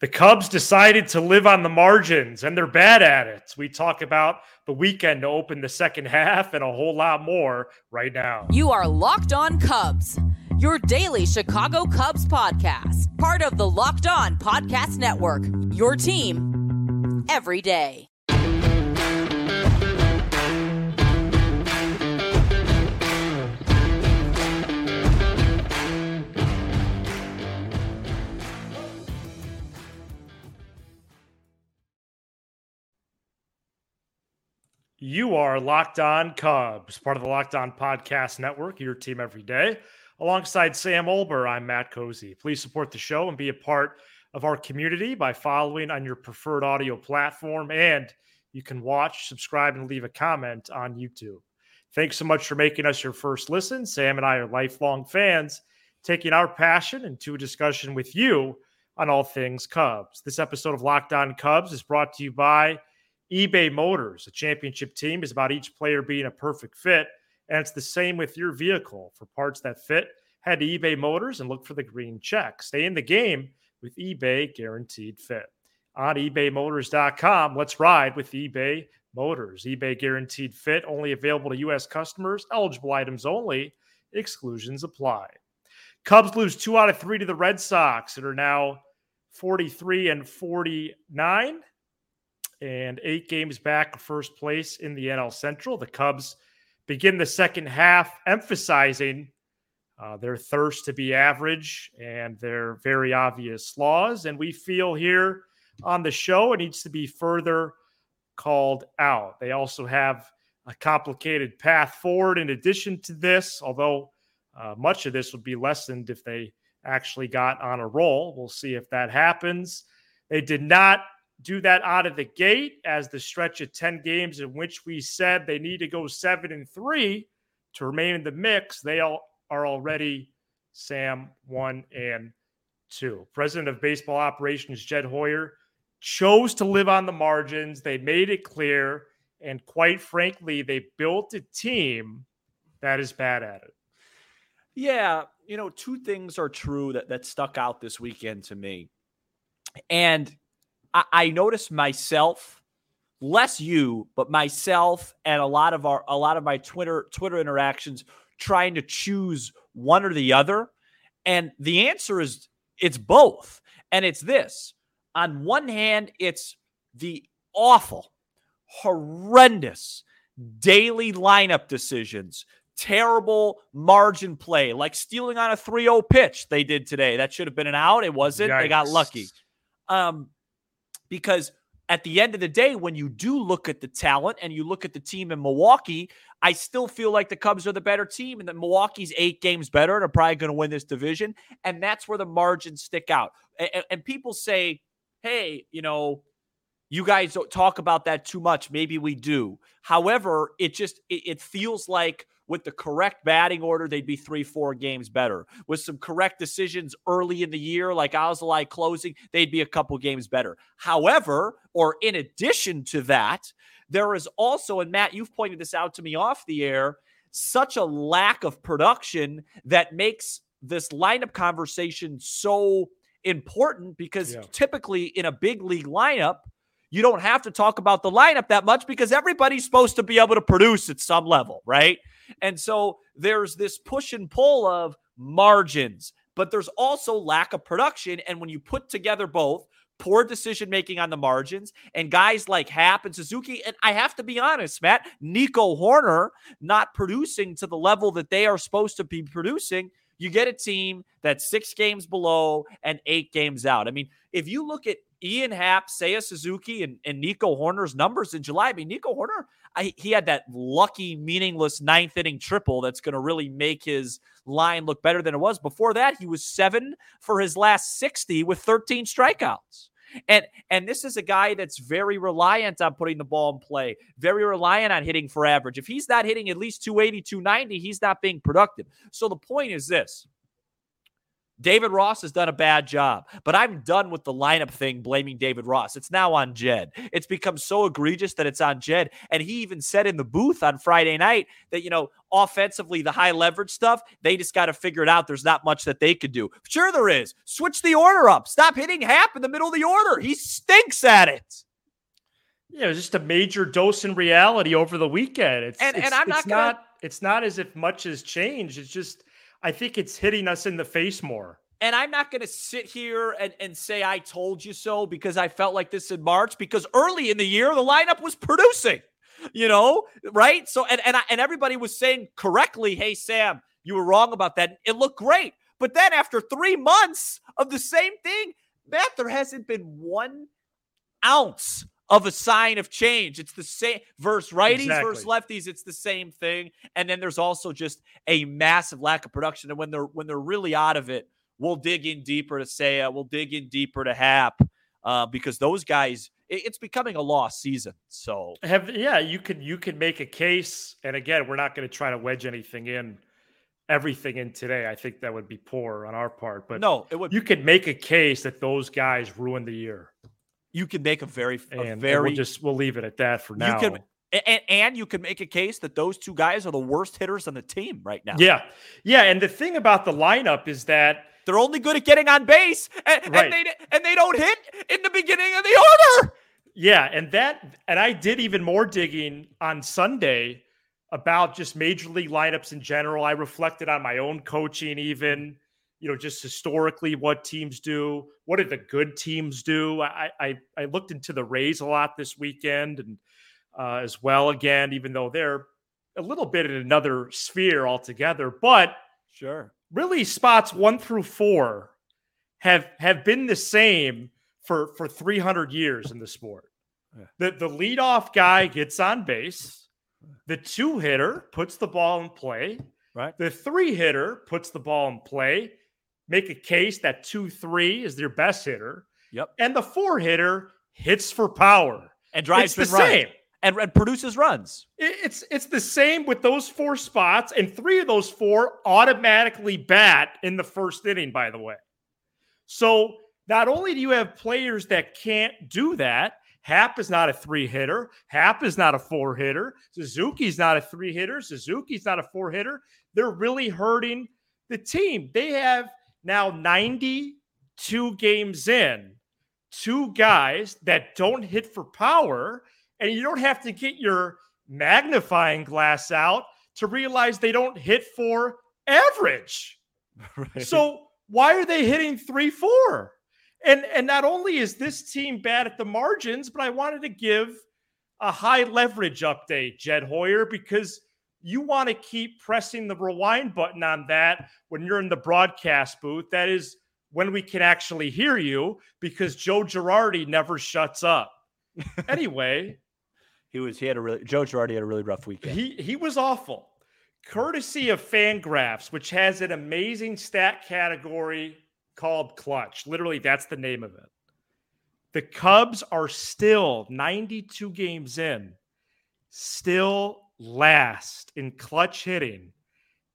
The Cubs decided to live on the margins and they're bad at it. We talk about the weekend to open the second half and a whole lot more right now. You are Locked On Cubs, your daily Chicago Cubs podcast, part of the Locked On Podcast Network, your team every day. You are Locked On Cubs, part of the Locked On Podcast Network, your team every day. Alongside Sam Olbur, I'm Matt Cozzi. Please support the show and be a part of our community by following on your preferred audio platform. And you can watch, subscribe, and leave a comment on YouTube. Thanks so much for making us your first listen. Sam and I are lifelong fans, taking our passion into a discussion with you on all things Cubs. This episode of Locked On Cubs is brought to you by eBay Motors, a championship team, is about each player being a perfect fit. And it's the same with your vehicle. For parts that fit, head to eBay Motors and look for the green check. Stay in the game with eBay Guaranteed Fit. On ebaymotors.com, let's ride with eBay Motors. eBay Guaranteed Fit, only available to U.S. customers, eligible items only, exclusions apply. Cubs lose two out of three to the Red Sox that are now 43 and 49 and eight games back first place in the NL Central. The Cubs begin the second half emphasizing uh, their thirst to be average and their very obvious flaws. And we feel here on the show it needs to be further called out. They also have a complicated path forward in addition to this, although uh, much of this would be lessened if they actually got on a roll. We'll see if that happens. They did not do that out of the gate as the stretch of 10 games in which we said they need to go seven and three to remain in the mix. They all are already Sam one and two. President of baseball operations, Jed Hoyer, chose to live on the margins. They made it clear. And quite frankly, they built a team that is bad at it. Yeah. You know, two things are true that, that stuck out this weekend to me. And I, I noticed myself, less you, but myself and a lot of our a lot of my Twitter Twitter interactions trying to choose one or the other. And the answer is it's both. And it's this. On one hand, it's the awful, horrendous daily lineup decisions, terrible margin play, like stealing on a 3 0 pitch they did today. That should have been an out. It wasn't. Yikes. They got lucky. Um, because at the end of the day, when you do look at the talent and you look at the team in Milwaukee, I still feel like the Cubs are the better team and that Milwaukee's eight games better and are probably going to win this division. And that's where the margins stick out. And, and, people say, hey, you know, you guys don't talk about that too much. Maybe we do. However, it just it, it feels like – with the correct batting order, they'd be three, four games better. With some correct decisions early in the year, like Alzolay closing, they'd be a couple games better. However, or in addition to that, there is also, and Matt, you've pointed this out to me off the air, such a lack of production that makes this lineup conversation so important because yeah. typically in a big league lineup, you don't have to talk about the lineup that much because everybody's supposed to be able to produce at some level, right? And so there's this push and pull of margins, but there's also lack of production. And when you put together both, poor decision making on the margins, and guys like Happ and Suzuki. And I have to be honest, Matt, Nico Hoerner not producing to the level that they are supposed to be producing. You get a team that's six games below and eight games out. I mean, if you look at Ian Happ, Seiya Suzuki, and, and Nico Hoerner's numbers in July. I mean, Nico Hoerner, I, he had that lucky, meaningless ninth inning triple that's going to really make his line look better than it was. Before that, he was seven for his last 60 with 13 strikeouts. And and this is a guy that's very reliant on putting the ball in play, very reliant on hitting for average. If he's not hitting at least 280, 290, he's not being productive. So the point is this David Ross has done a bad job, but I'm done with the lineup thing blaming David Ross. It's now on Jed. It's become so egregious that it's on Jed. And he even said in the booth on Friday night that, you know, offensively, the high leverage stuff, they just got to figure it out. There's not much that they could do. Sure, there is. Switch the order up. Stop hitting Happ in the middle of the order. He stinks at it. Yeah, it was just a major dose in reality over the weekend. It's and, it's, and I'm not gonna... not it's not as if much has changed. It's just I think it's hitting us in the face more. And I'm not going to sit here and, and say I told you so because I felt like this in March because early in the year the lineup was producing, you know, right? So and and I, and everybody was saying correctly, "Hey Sam, you were wrong about that." It looked great. But then after 3 months of the same thing, Matt, there hasn't been one ounce of a sign of change. It's the same versus righties exactly. versus lefties. It's the same thing. And then there's also just a massive lack of production. And when they're when they're really out of it, we'll dig in deeper to Seiya. We'll dig in deeper to Happ uh, because those guys. It, it's becoming a lost season. So have yeah, you can you can make a case. And again, we're not going to try to wedge anything in. Everything in today, I think that would be poor on our part. But no, it would. You could make a case that those guys ruined the year you can make a very, a and, very. And we'll just we'll leave it at that for now. You can, and, and you can make a case that those two guys are the worst hitters on the team right now. Yeah, yeah. And the thing about the lineup is that they're only good at getting on base, and, right. and they and they don't hit in the beginning of the order. Yeah, and that and I did even more digging on Sunday about just major league lineups in general. I reflected on my own coaching, even you know, just historically what teams do. What do the good teams do? I I, I looked into the Rays a lot this weekend and uh, as well again, even though they're a little bit in another sphere altogether. But sure, really, spots one through four have have been the same for for 300 years in the sport. Yeah. The the leadoff guy gets on base. The two hitter puts the ball in play. Right. The three hitter puts the ball in play make a case that 2 3 is their best hitter. Yep. And the four hitter hits for power and drives it's the run. same. And, and produces runs. It's it's the same with those four spots, and three of those four automatically bat in the first inning. By the way, so not only do you have players that can't do that, Happ is not a three hitter. Happ is not a four hitter. Suzuki's not a three hitter. Suzuki's not a four hitter. They're really hurting the team. They have now, 92 games in, two guys that don't hit for power, and you don't have to get your magnifying glass out to realize they don't hit for average. Right. So, why are they hitting 3 4? And and not only is this team bad at the margins, but I wanted to give a high leverage update, Jed Hoyer, because you want to keep pressing the rewind button on that when you're in the broadcast booth. That is when we can actually hear you because Joe Girardi never shuts up. anyway, he was he had a really Joe Girardi had a really rough weekend. He he was awful. Courtesy of Fangraphs, which has an amazing stat category called clutch. Literally, that's the name of it. The Cubs are still 92 games in, still last in clutch hitting,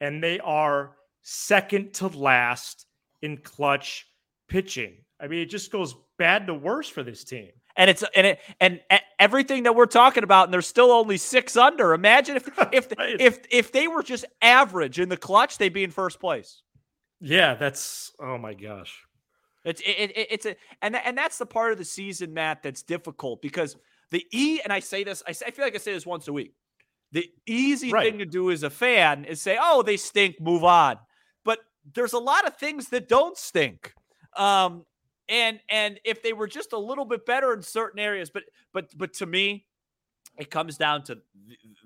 and they are second to last in clutch pitching. I mean, it just goes bad to worse for this team. And it's and it and, everything that we're talking about, and they're still only six under. Imagine if if right. if if they were just average in the clutch, they'd be in first place. Yeah, that's oh my gosh. It's it, it, it's a and and that's the part of the season, Matt, that's difficult because the E and I say this, I, say, I feel like I say this once a week. The easy right. thing to do as a fan is say, "Oh, they stink, move on." But there's a lot of things that don't stink. Um, and and if they were just a little bit better in certain areas, but but but to me, it comes down to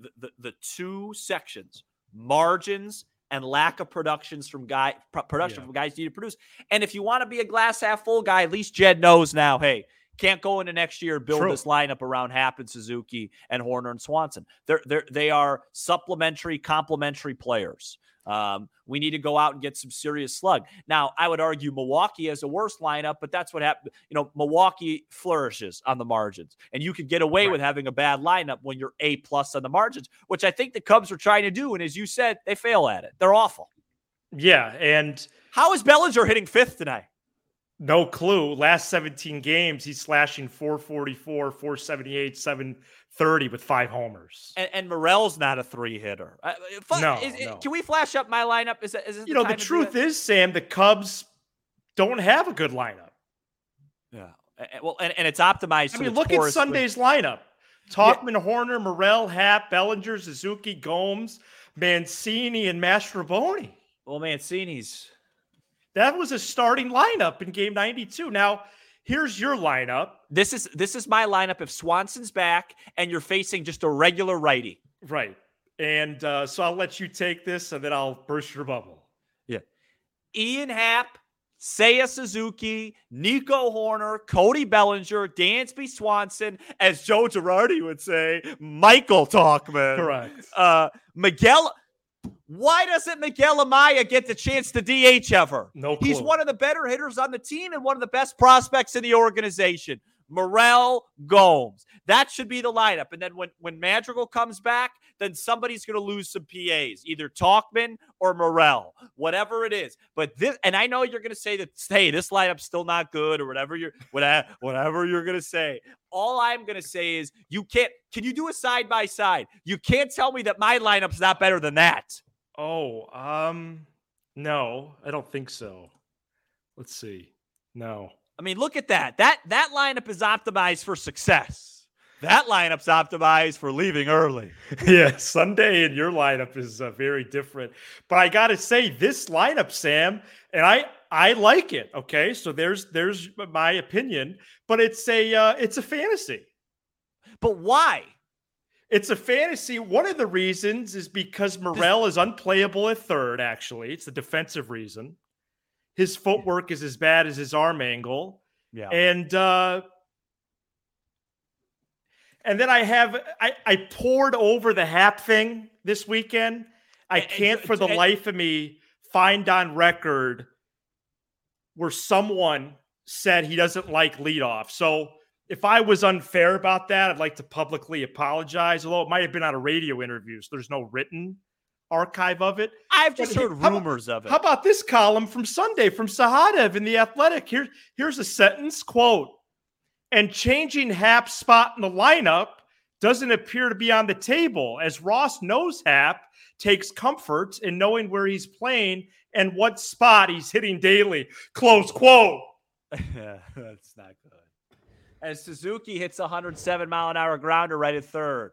the, the, the two sections: margins and lack of productions from guy production yeah. from guys need to produce. And if you want to be a glass half full guy, at least Jed knows now. Hey, can't go into next year and build True. this lineup around Happen, Suzuki, and Hoerner and Swanson. They're, they're they are supplementary, complementary players. Um, we need to go out and get some serious slug. Now, I would argue Milwaukee has a worse lineup, but that's what happened. You know, Milwaukee flourishes on the margins, and you can get away right. with having a bad lineup when you're A plus on the margins, which I think the Cubs are trying to do. And as you said, they fail at it. They're awful. Yeah, and – How is Bellinger hitting fifth tonight? No clue. Last 17 games, he's slashing 444, 478, 730 with five homers. And, and Morel's not a three hitter. Uh, No, is- no. Can we flash up my lineup? Is, it- is You know, the time to do truth is, Sam, the Cubs don't have a good lineup. Yeah. Well, and, and it's optimized. I mean, look at Sunday's lineup. Tauchman, Hoerner, Morel, Happ, Bellinger, Suzuki, Gomes, Mancini, and Mastrobuoni. Well, Mancini's. That was a starting lineup in game 92. Now, here's your lineup. This is this is my lineup. If Swanson's back and you're facing just a regular righty, Right. And uh, so I'll let you take this and then I'll burst your bubble. Yeah. Ian Happ, Seiya Suzuki, Nico Hoerner, Cody Bellinger, Dansby Swanson, as Joe Girardi would say, Michael Tauchman. Correct. Uh, Miguel. Why doesn't Miguel Amaya get the chance to DH ever? No clue. He's one of the better hitters on the team and one of the best prospects in the organization. Morel Gomes. That should be the lineup. And then when, when Madrigal comes back, then somebody's going to lose some PAs, either Tauchman or Morel, whatever it is. But this, and I know you're going to say that, hey, this lineup's still not good or whatever you're, whatever, whatever you're going to say. All I'm going to say is you can't, can you do a side by side? You can't tell me that my lineup's not better than that. Oh, um, no, I don't think so. Let's see. No. I mean, look at that. That that lineup is optimized for success. That lineup's optimized for leaving early. yeah, Sunday in your lineup is uh, very different. But I got to say, this lineup, Sam, and I I like it. Okay, so there's there's my opinion, but it's a uh, it's a fantasy. But why? It's a fantasy. One of the reasons is because Morel is unplayable at third. Actually, it's the defensive reason. His footwork is as bad as his arm angle. Yeah. and uh and then I have I I poured over the Happ thing this weekend. I can't for the life of me find on record where someone said he doesn't like leadoff. So if I was unfair about that, I'd like to publicly apologize. Although it might have been on a radio interview, so there's no written archive of it. I've just But heard how rumors of it. How about this column from Sunday from Sahadev in the Athletic? Here, here's a sentence quote. And changing Happ's spot in the lineup doesn't appear to be on the table, as Ross knows Happ takes comfort in knowing where he's playing and what spot he's hitting daily. Close quote. That's not good. As Suzuki hits a 107 mile an hour grounder right at third.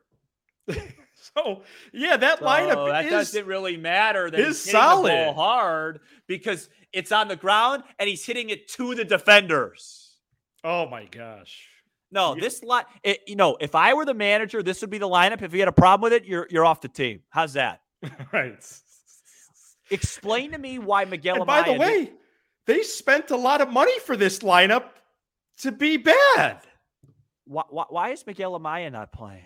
So yeah, that So lineup that is doesn't really matter that is he's hitting the ball solid. hard because it's on the ground and he's hitting it to the defenders. oh my gosh. No, Yeah. this line, it, you know, if I were the manager, this would be the lineup. If you had a problem with it, you're you're off the team. How's that? right. Explain to me why Miguel. And by the Amaya did- way, they spent a lot of money for this lineup to be bad. why, why, why is Miguel Amaya not playing?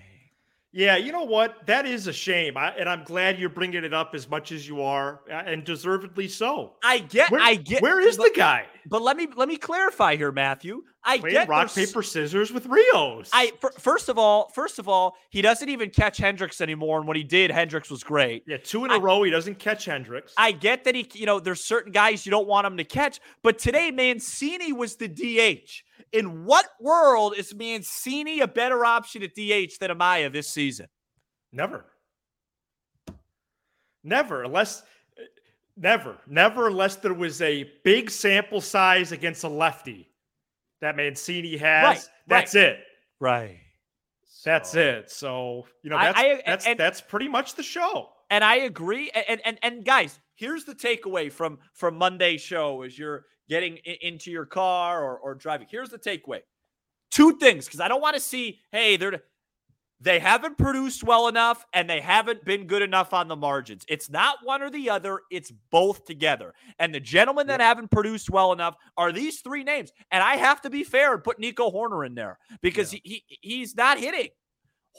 Yeah, you know what? That is a shame. I, and I'm glad you're bringing it up as much as you are, and deservedly so. I get, Where, I get. where is but, the guy? But let me let me clarify here, Matthew. I Playing get rock, there's- paper, scissors with Rios. I fir- first of all, first of all, he doesn't even catch Hendricks anymore, and when he did, Hendricks was great. yeah, two in a I- row. He doesn't catch Hendricks. I get that he, you know, there's certain guys you don't want him to catch, but today Mancini was the DH. In what world is Mancini a better option at DH than Amaya this season? Never. Never, unless uh, never, never unless there was a big sample size against a lefty that Mancini has. Right, That's it. Right. That's it. So you know that's I- that's and- that's pretty much the show. And I agree. And and and guys, here's the takeaway from from Monday's show as you're getting i- into your car or, or driving. Here's the takeaway. Two things, because I don't want to see, hey, they're they haven't produced well enough and they haven't been good enough on the margins. It's not one or the other, it's both together. And the gentlemen that haven't produced well enough are these three names. And I have to be fair and put Nico Hoerner in there because he, he he's not hitting.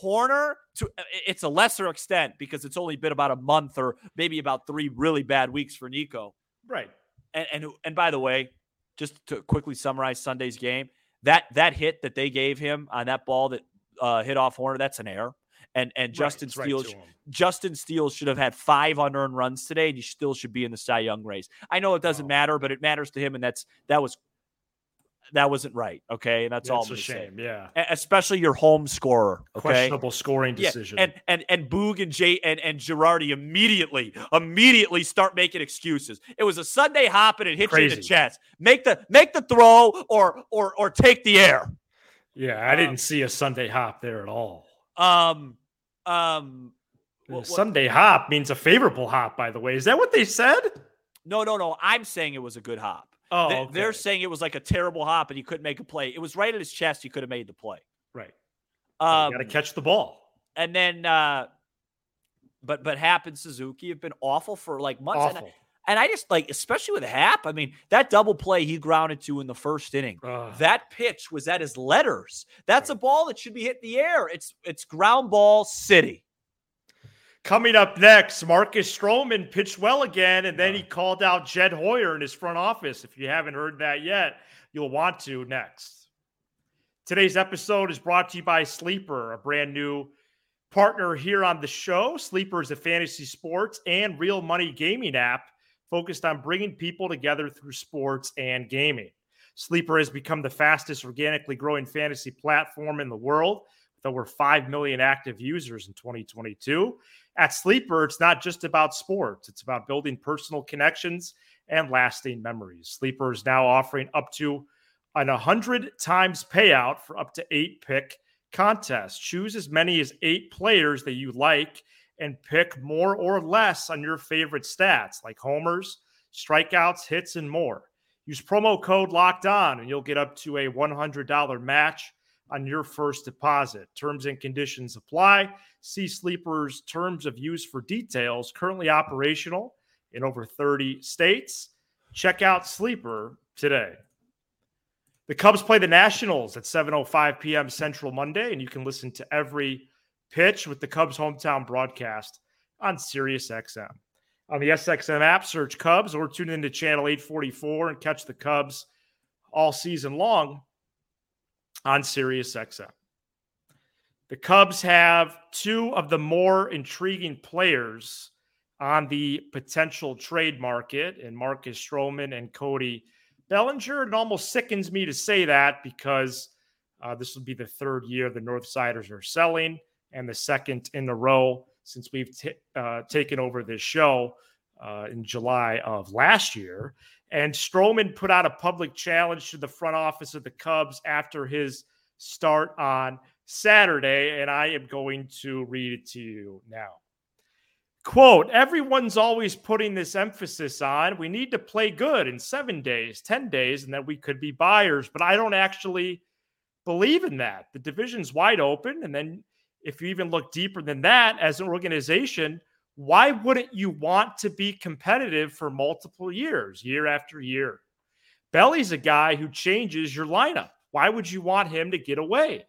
Hoerner to uh, it's a lesser extent because it's only been about a month or maybe about three really bad weeks for Nico. Right. And and and by the way, just to quickly summarize Sunday's game, that that hit that they gave him on that ball that uh, hit off Hoerner, that's an error. and and Justin Right, right Steele to. Justin Steele should have had five unearned runs today, and he still should be in the Cy Young race. I know it doesn't Wow. matter, but it matters to him, and that's that was that wasn't right. Okay, and that's, all I'm That's a gonna say. shame. Yeah. Especially your home scorer. Okay. Questionable scoring Yeah, decision. and and and Boog and Jay and and Girardi immediately immediately start making excuses. It was a Sunday hop and it hit you in the chest. Make the make the throw or or or take the air. Yeah, I um, didn't see a Sunday hop there at all. Um um what- what- Sunday hop means a favorable hop, by the way. Is that what they said? no no no. I'm saying it was a good hop. Oh, They- okay. They're saying it was like a terrible hop and he couldn't make a play. It was right at his chest. He could have made the play. right. Um, got to catch the ball. and then, uh, but but Happ and Suzuki have been awful for like months. Awful. and I just like, especially with Happ. I mean, that double play he grounded to in the first inning. That pitch was at his letters. That's a ball that should be hit in the air. It's it's ground ball city. Coming up next, Marcus Stroman pitched well again, and then he called out Jed Hoyer in his front office. If you haven't heard that yet, you'll want to next. Today's episode is brought to you by Sleeper, a brand new partner here on the show. Sleeper is a fantasy sports and real money gaming app focused on bringing people together through sports and gaming. Sleeper has become the fastest organically growing fantasy platform in the world with over 5 million active users in 2022. At Sleeper, it's not just about sports, it's about building personal connections and lasting memories. Sleeper is now offering up to an 100 times payout for up to eight pick contests. Choose as many as eight players that you like and pick more or less on your favorite stats like homers, strikeouts, hits, and more. Use promo code locked on and you'll get up to a $100 match on your first deposit. Terms and conditions apply. See Sleeper's terms of use for details. Currently operational in over 30 states. Check out Sleeper today. The Cubs play the Nationals at 7:05 p.m. Central Monday, and you can listen to every pitch with the Cubs hometown broadcast on SiriusXM. On the SXM app, search Cubs or tune into channel 844 and catch the Cubs all season long on SiriusXM. The Cubs have two of the more intriguing players on the potential trade market in Marcus Stroman and Cody Bellinger. It almost sickens me to say that because uh, this will be the third year the Northsiders are selling and the second in a row since we've t- uh, taken over this show uh, in July of last year. And Stroman put out a public challenge to the front office of the Cubs after his start on Saturday, and I am going to read it to you now. Quote, everyone's always putting this emphasis on we need to play good in seven days, 10 days, and that we could be buyers, but I don't actually believe in that. The division's wide open. And then if you even look deeper than that as an organization, why wouldn't you want to be competitive for multiple years, year after year? Belly's a guy who changes your lineup. Why would you want him to get away?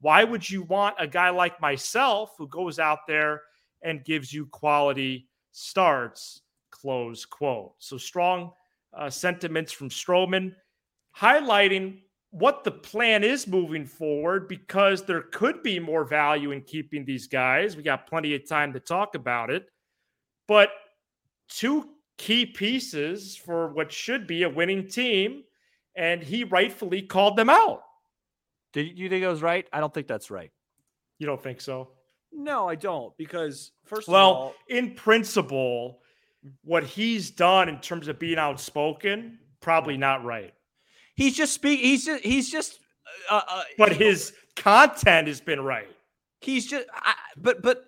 Why would you want a guy like myself who goes out there and gives you quality starts? Close quote. So strong uh, sentiments from Stroman highlighting what the plan is moving forward because there could be more value in keeping these guys. We got plenty of time to talk about it. But two key pieces for what should be a winning team, and he rightfully called them out. Did you think I was right? I don't think that's right. You don't think so? No, I don't. Because first of Well, all, in principle, what he's done in terms of being outspoken, probably not right. He's just speak. He's just he's just. Uh, uh, But his content has been right. he's just. I, but but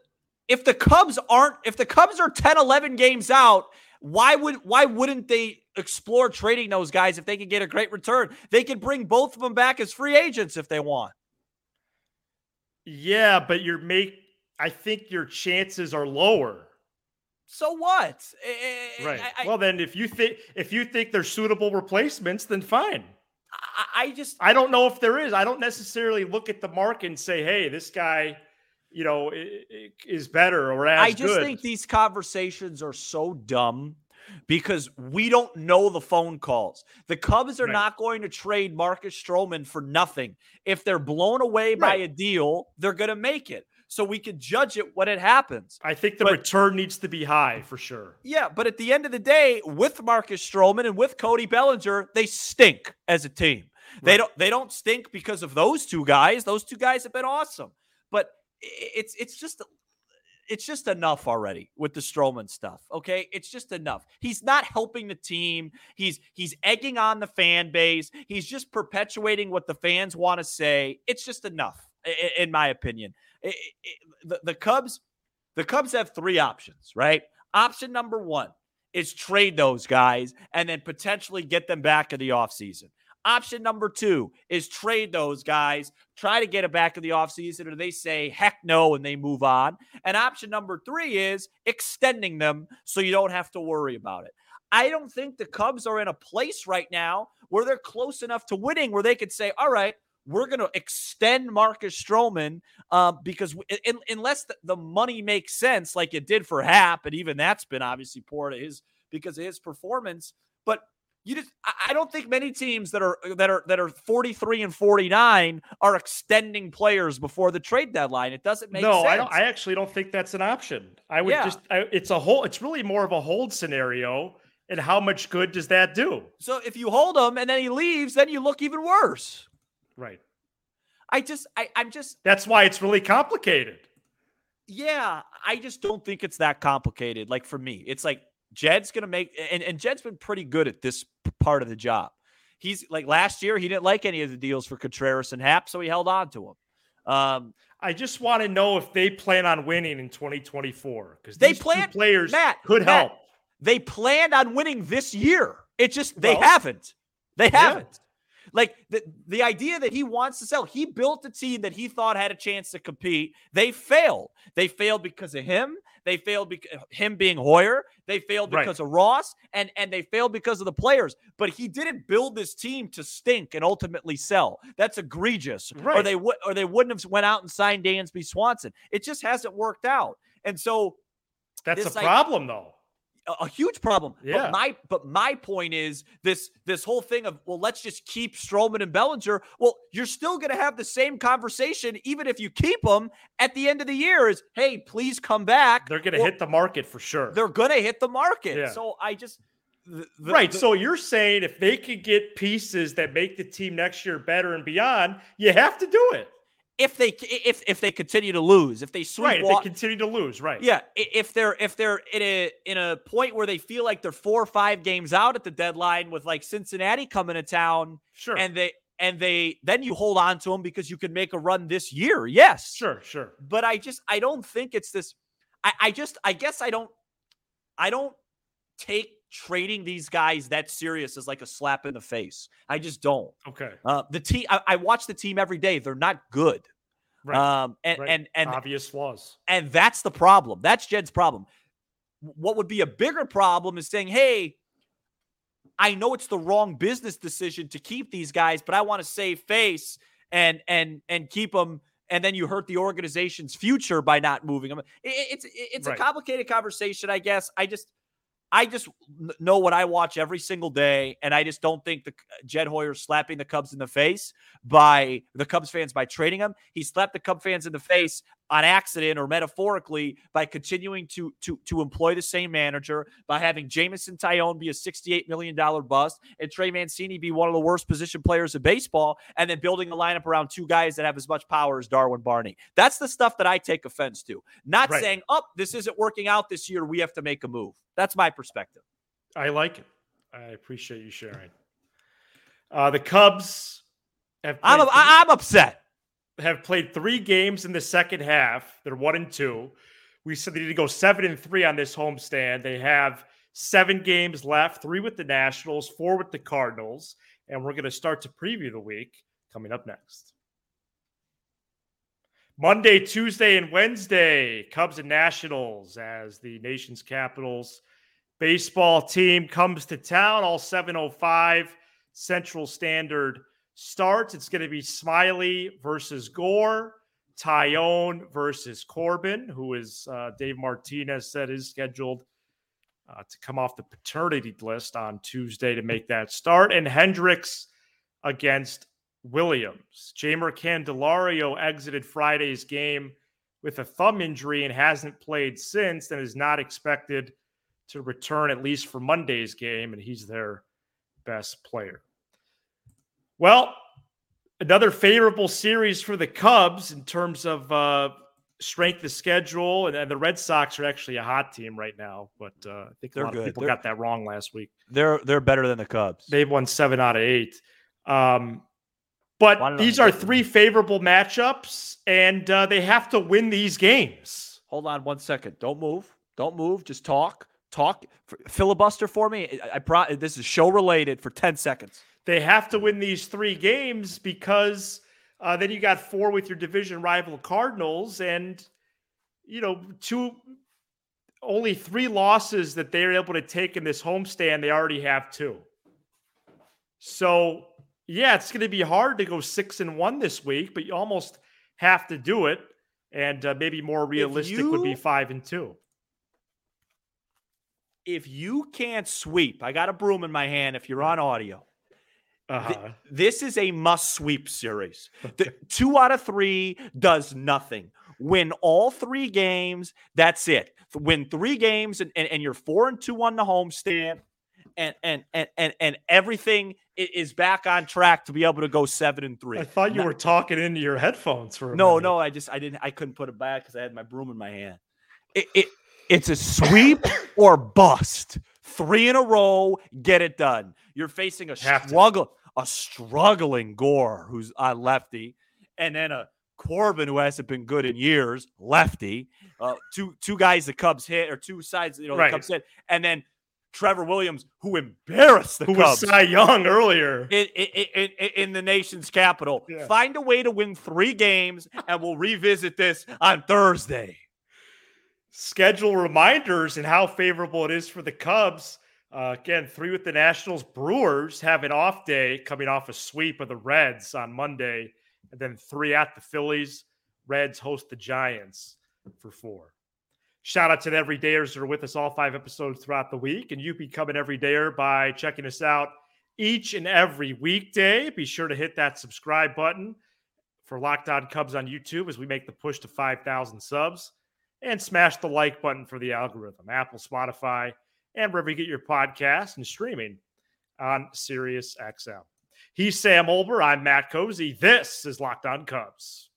if the Cubs aren't, if the Cubs are 10, 11 games out, why would why wouldn't they explore trading those guys if they could get a great return? They could bring both of them back as free agents if they want. Yeah, but you're make I think your chances are lower. So what? Eh, Right. I, I, well, then if you think if you think they're suitable replacements, then fine. I, I just I don't know if there is. I don't necessarily look at the market and say, "Hey, this guy, you know, is better or as I just good." think these conversations are so dumb because we don't know the phone calls. The Cubs are Right. not going to trade Marcus Stroman for nothing. If they're blown away by a deal, they're going to make it. So we can judge it when it happens. I think the But- return needs to be high for sure. Yeah, but at the end of the day, with Marcus Stroman and with Cody Bellinger, they stink as a team. They don't they don't stink because of those two guys. Those two guys have been awesome. But it's it's just it's just enough already with the Stroman stuff. Okay, it's just enough. He's not helping the team. He's he's egging on the fan base. He's just perpetuating what the fans want to say. It's just enough, in my opinion. I- I- I- the, the Cubs, the Cubs have three options, right? Option number one is trade those guys and then potentially get them back in the offseason. Option number two is trade those guys, try to get it back in the offseason, or they say heck no and they move on. And option number three is extending them so you don't have to worry about it. I don't think the Cubs are in a place right now where they're close enough to winning where they could say, all right, we're going to extend Marcus Stroman uh, because w- in, unless the, the money makes sense, like it did for Happ, and even that's been obviously poor to his because of his performance. But you just, I, I don't think many teams that are that are that are 43 and 49 are extending players before the trade deadline. It doesn't make no, sense. I don't. I actually don't think that's an option. I would Yeah. just. I, it's a whole. It's really more of a hold scenario. And how much good does that do? so if you hold him and then he leaves, then you look even worse. Right. I just, I, I'm just, That's why it's really complicated. Yeah, I just don't think it's that complicated. Like for me, it's like Jed's gonna make, and, and Jed's been pretty good at this part of the job. He's like last year, he didn't like any of the deals for Contreras and Happ, so he held on to him. Um, I just want to know if they plan on winning in 2024 because They these two plan- players Matt, could Matt, help. they planned on winning this year. It just they Well, haven't. They haven't. yeah. Like the the idea that he wants to sell, he built a team that he thought had a chance to compete. They failed. They failed because of him. They failed because him being Hoyer. They failed Right. because of Ross, and and they failed because of the players. But he didn't build this team to stink and ultimately sell. That's egregious. Right. Or they would or they wouldn't have went out and signed Dansby Swanson. It just hasn't worked out. And so That's a problem, though. A, huge problem. Yeah. But my but my point is this this whole thing of well, let's just keep Stroman and Bellinger. Well, you're still going to have the same conversation even if you keep them at the end of the year. Is hey, please come back. They're going to hit the market for sure. They're going to hit the market. Yeah. So I just the, the- right. the- so you're saying if they could get pieces that make the team next year better and beyond, you have to do it. If they if if they continue to lose, if they Right. If they continue to lose. Right. Yeah, if they're if they're in a in a point where they feel like they're four or five games out at the deadline with like Cincinnati coming to town, Sure. and they and they then you hold on to them because you can make a run this year. Yes, sure. Sure. but I just I don't think it's this. I I just I guess I don't I don't take trading these guys that serious is like a slap in the face. I just don't. Okay. Uh, the team I, I watch the team every day. They're not good. Right. Um, and right. and and obvious flaws. and that's the problem. That's Jed's problem. What would be a bigger problem is saying, hey, I know it's the wrong business decision to keep these guys, but I want to save face and and and keep them. And then you hurt the organization's future by not moving them. It- it's it's Right. a complicated conversation, I guess. I just I just know what I watch every single day, and I just don't think the uh, Jed Hoyer slapping the Cubs in the face by the Cubs fans by trading him. He slapped the Cub fans in the face on accident or metaphorically by continuing to to to employ the same manager, by having Jameson Taillon be a $68 million bust and Trey Mancini be one of the worst position players in baseball, and then building a lineup around two guys that have as much power as Darwin Barney. That's the stuff that I take offense to. Not Right. saying, oh, this isn't working out this year. We have to make a move. That's my perspective. I like it. I appreciate you sharing. Uh, the Cubs have I'm, I- I'm upset. Have played three games in the second half. They're one and two. We said they need to go seven and three on this homestand. They have seven games left, three with the Nationals, four with the Cardinals. And we're going to start to preview the week coming up next. Monday, Tuesday, and Wednesday, Cubs and Nationals as the nation's capitals baseball team comes to town. All 705 Central Standard starts. It's going to be Smiley versus Gore, Taillon versus Corbin, who is uh, Dave Martinez said is scheduled uh, to come off the paternity list on Tuesday to make that start, and Hendricks against Williams. Jeimer Candelario exited Friday's game with a thumb injury and hasn't played since and is not expected to return at least for Monday's game, and he's their best player. Well, another favorable series for the Cubs in terms of uh, strength of schedule, and, and, the Red Sox are actually a hot team right now. But uh, I think they're a lot good. of people they're, got that wrong last week. They're they're better than the Cubs. They've won seven out of eight. Um, but these are three favorable matchups, and uh, they have to win these games. Hold on one second. Don't move. Don't move. Just talk. Talk. Filibuster for me. I, I brought this is show related for ten seconds. They have to win these three games because uh, then you got four with your division rival Cardinals, and you know two, only three losses that they're able to take in this homestand. They already have two. So yeah, it's going to be hard to go six and one this week, but you almost have to do it. And uh, maybe more realistic you, would be five and two. If you can't sweep, I got a broom in my hand. If you're on audio, uh-huh. Th- this is a must sweep series. The, two out of three does nothing. Win all three games. That's it. Win three games, and, and, and you're four and two on the homestand and and and and, and everything is back on track to be able to go seven and three. I thought you Not, were talking into your headphones for no, minute. No, no. I just I didn't I couldn't put it back because I had my broom in my hand. It, it it's a sweep or bust. Three in a row, get it done. You're facing a struggle, a struggling Gore who's a lefty, and then a Corbin who hasn't been good in years, lefty. Uh, two two guys the Cubs hit or two sides, you know, right. the Cubs hit, and then Trevor Williams, who embarrassed the who Cubs. was Cy Young earlier in, in, in, in the nation's capital. Yeah. Find a way to win three games, and we'll revisit this on Thursday. Schedule reminders and how favorable it is for the Cubs. Uh, again, three with the Nationals. Brewers have an off day coming off a sweep of the Reds on Monday, and then three at the Phillies. Reds host the Giants for four. Shout out to the everydayers that are with us all five episodes throughout the week. And you become an everydayer by checking us out each and every weekday. Be sure to hit that subscribe button for Locked On Cubs on YouTube as we make the push to 5,000 subs. And smash the like button for the algorithm, Apple, Spotify, and wherever you get your podcast and streaming on Sirius XM. He's Sam Olbur. I'm Matt Cozzi. This is Locked On Cubs.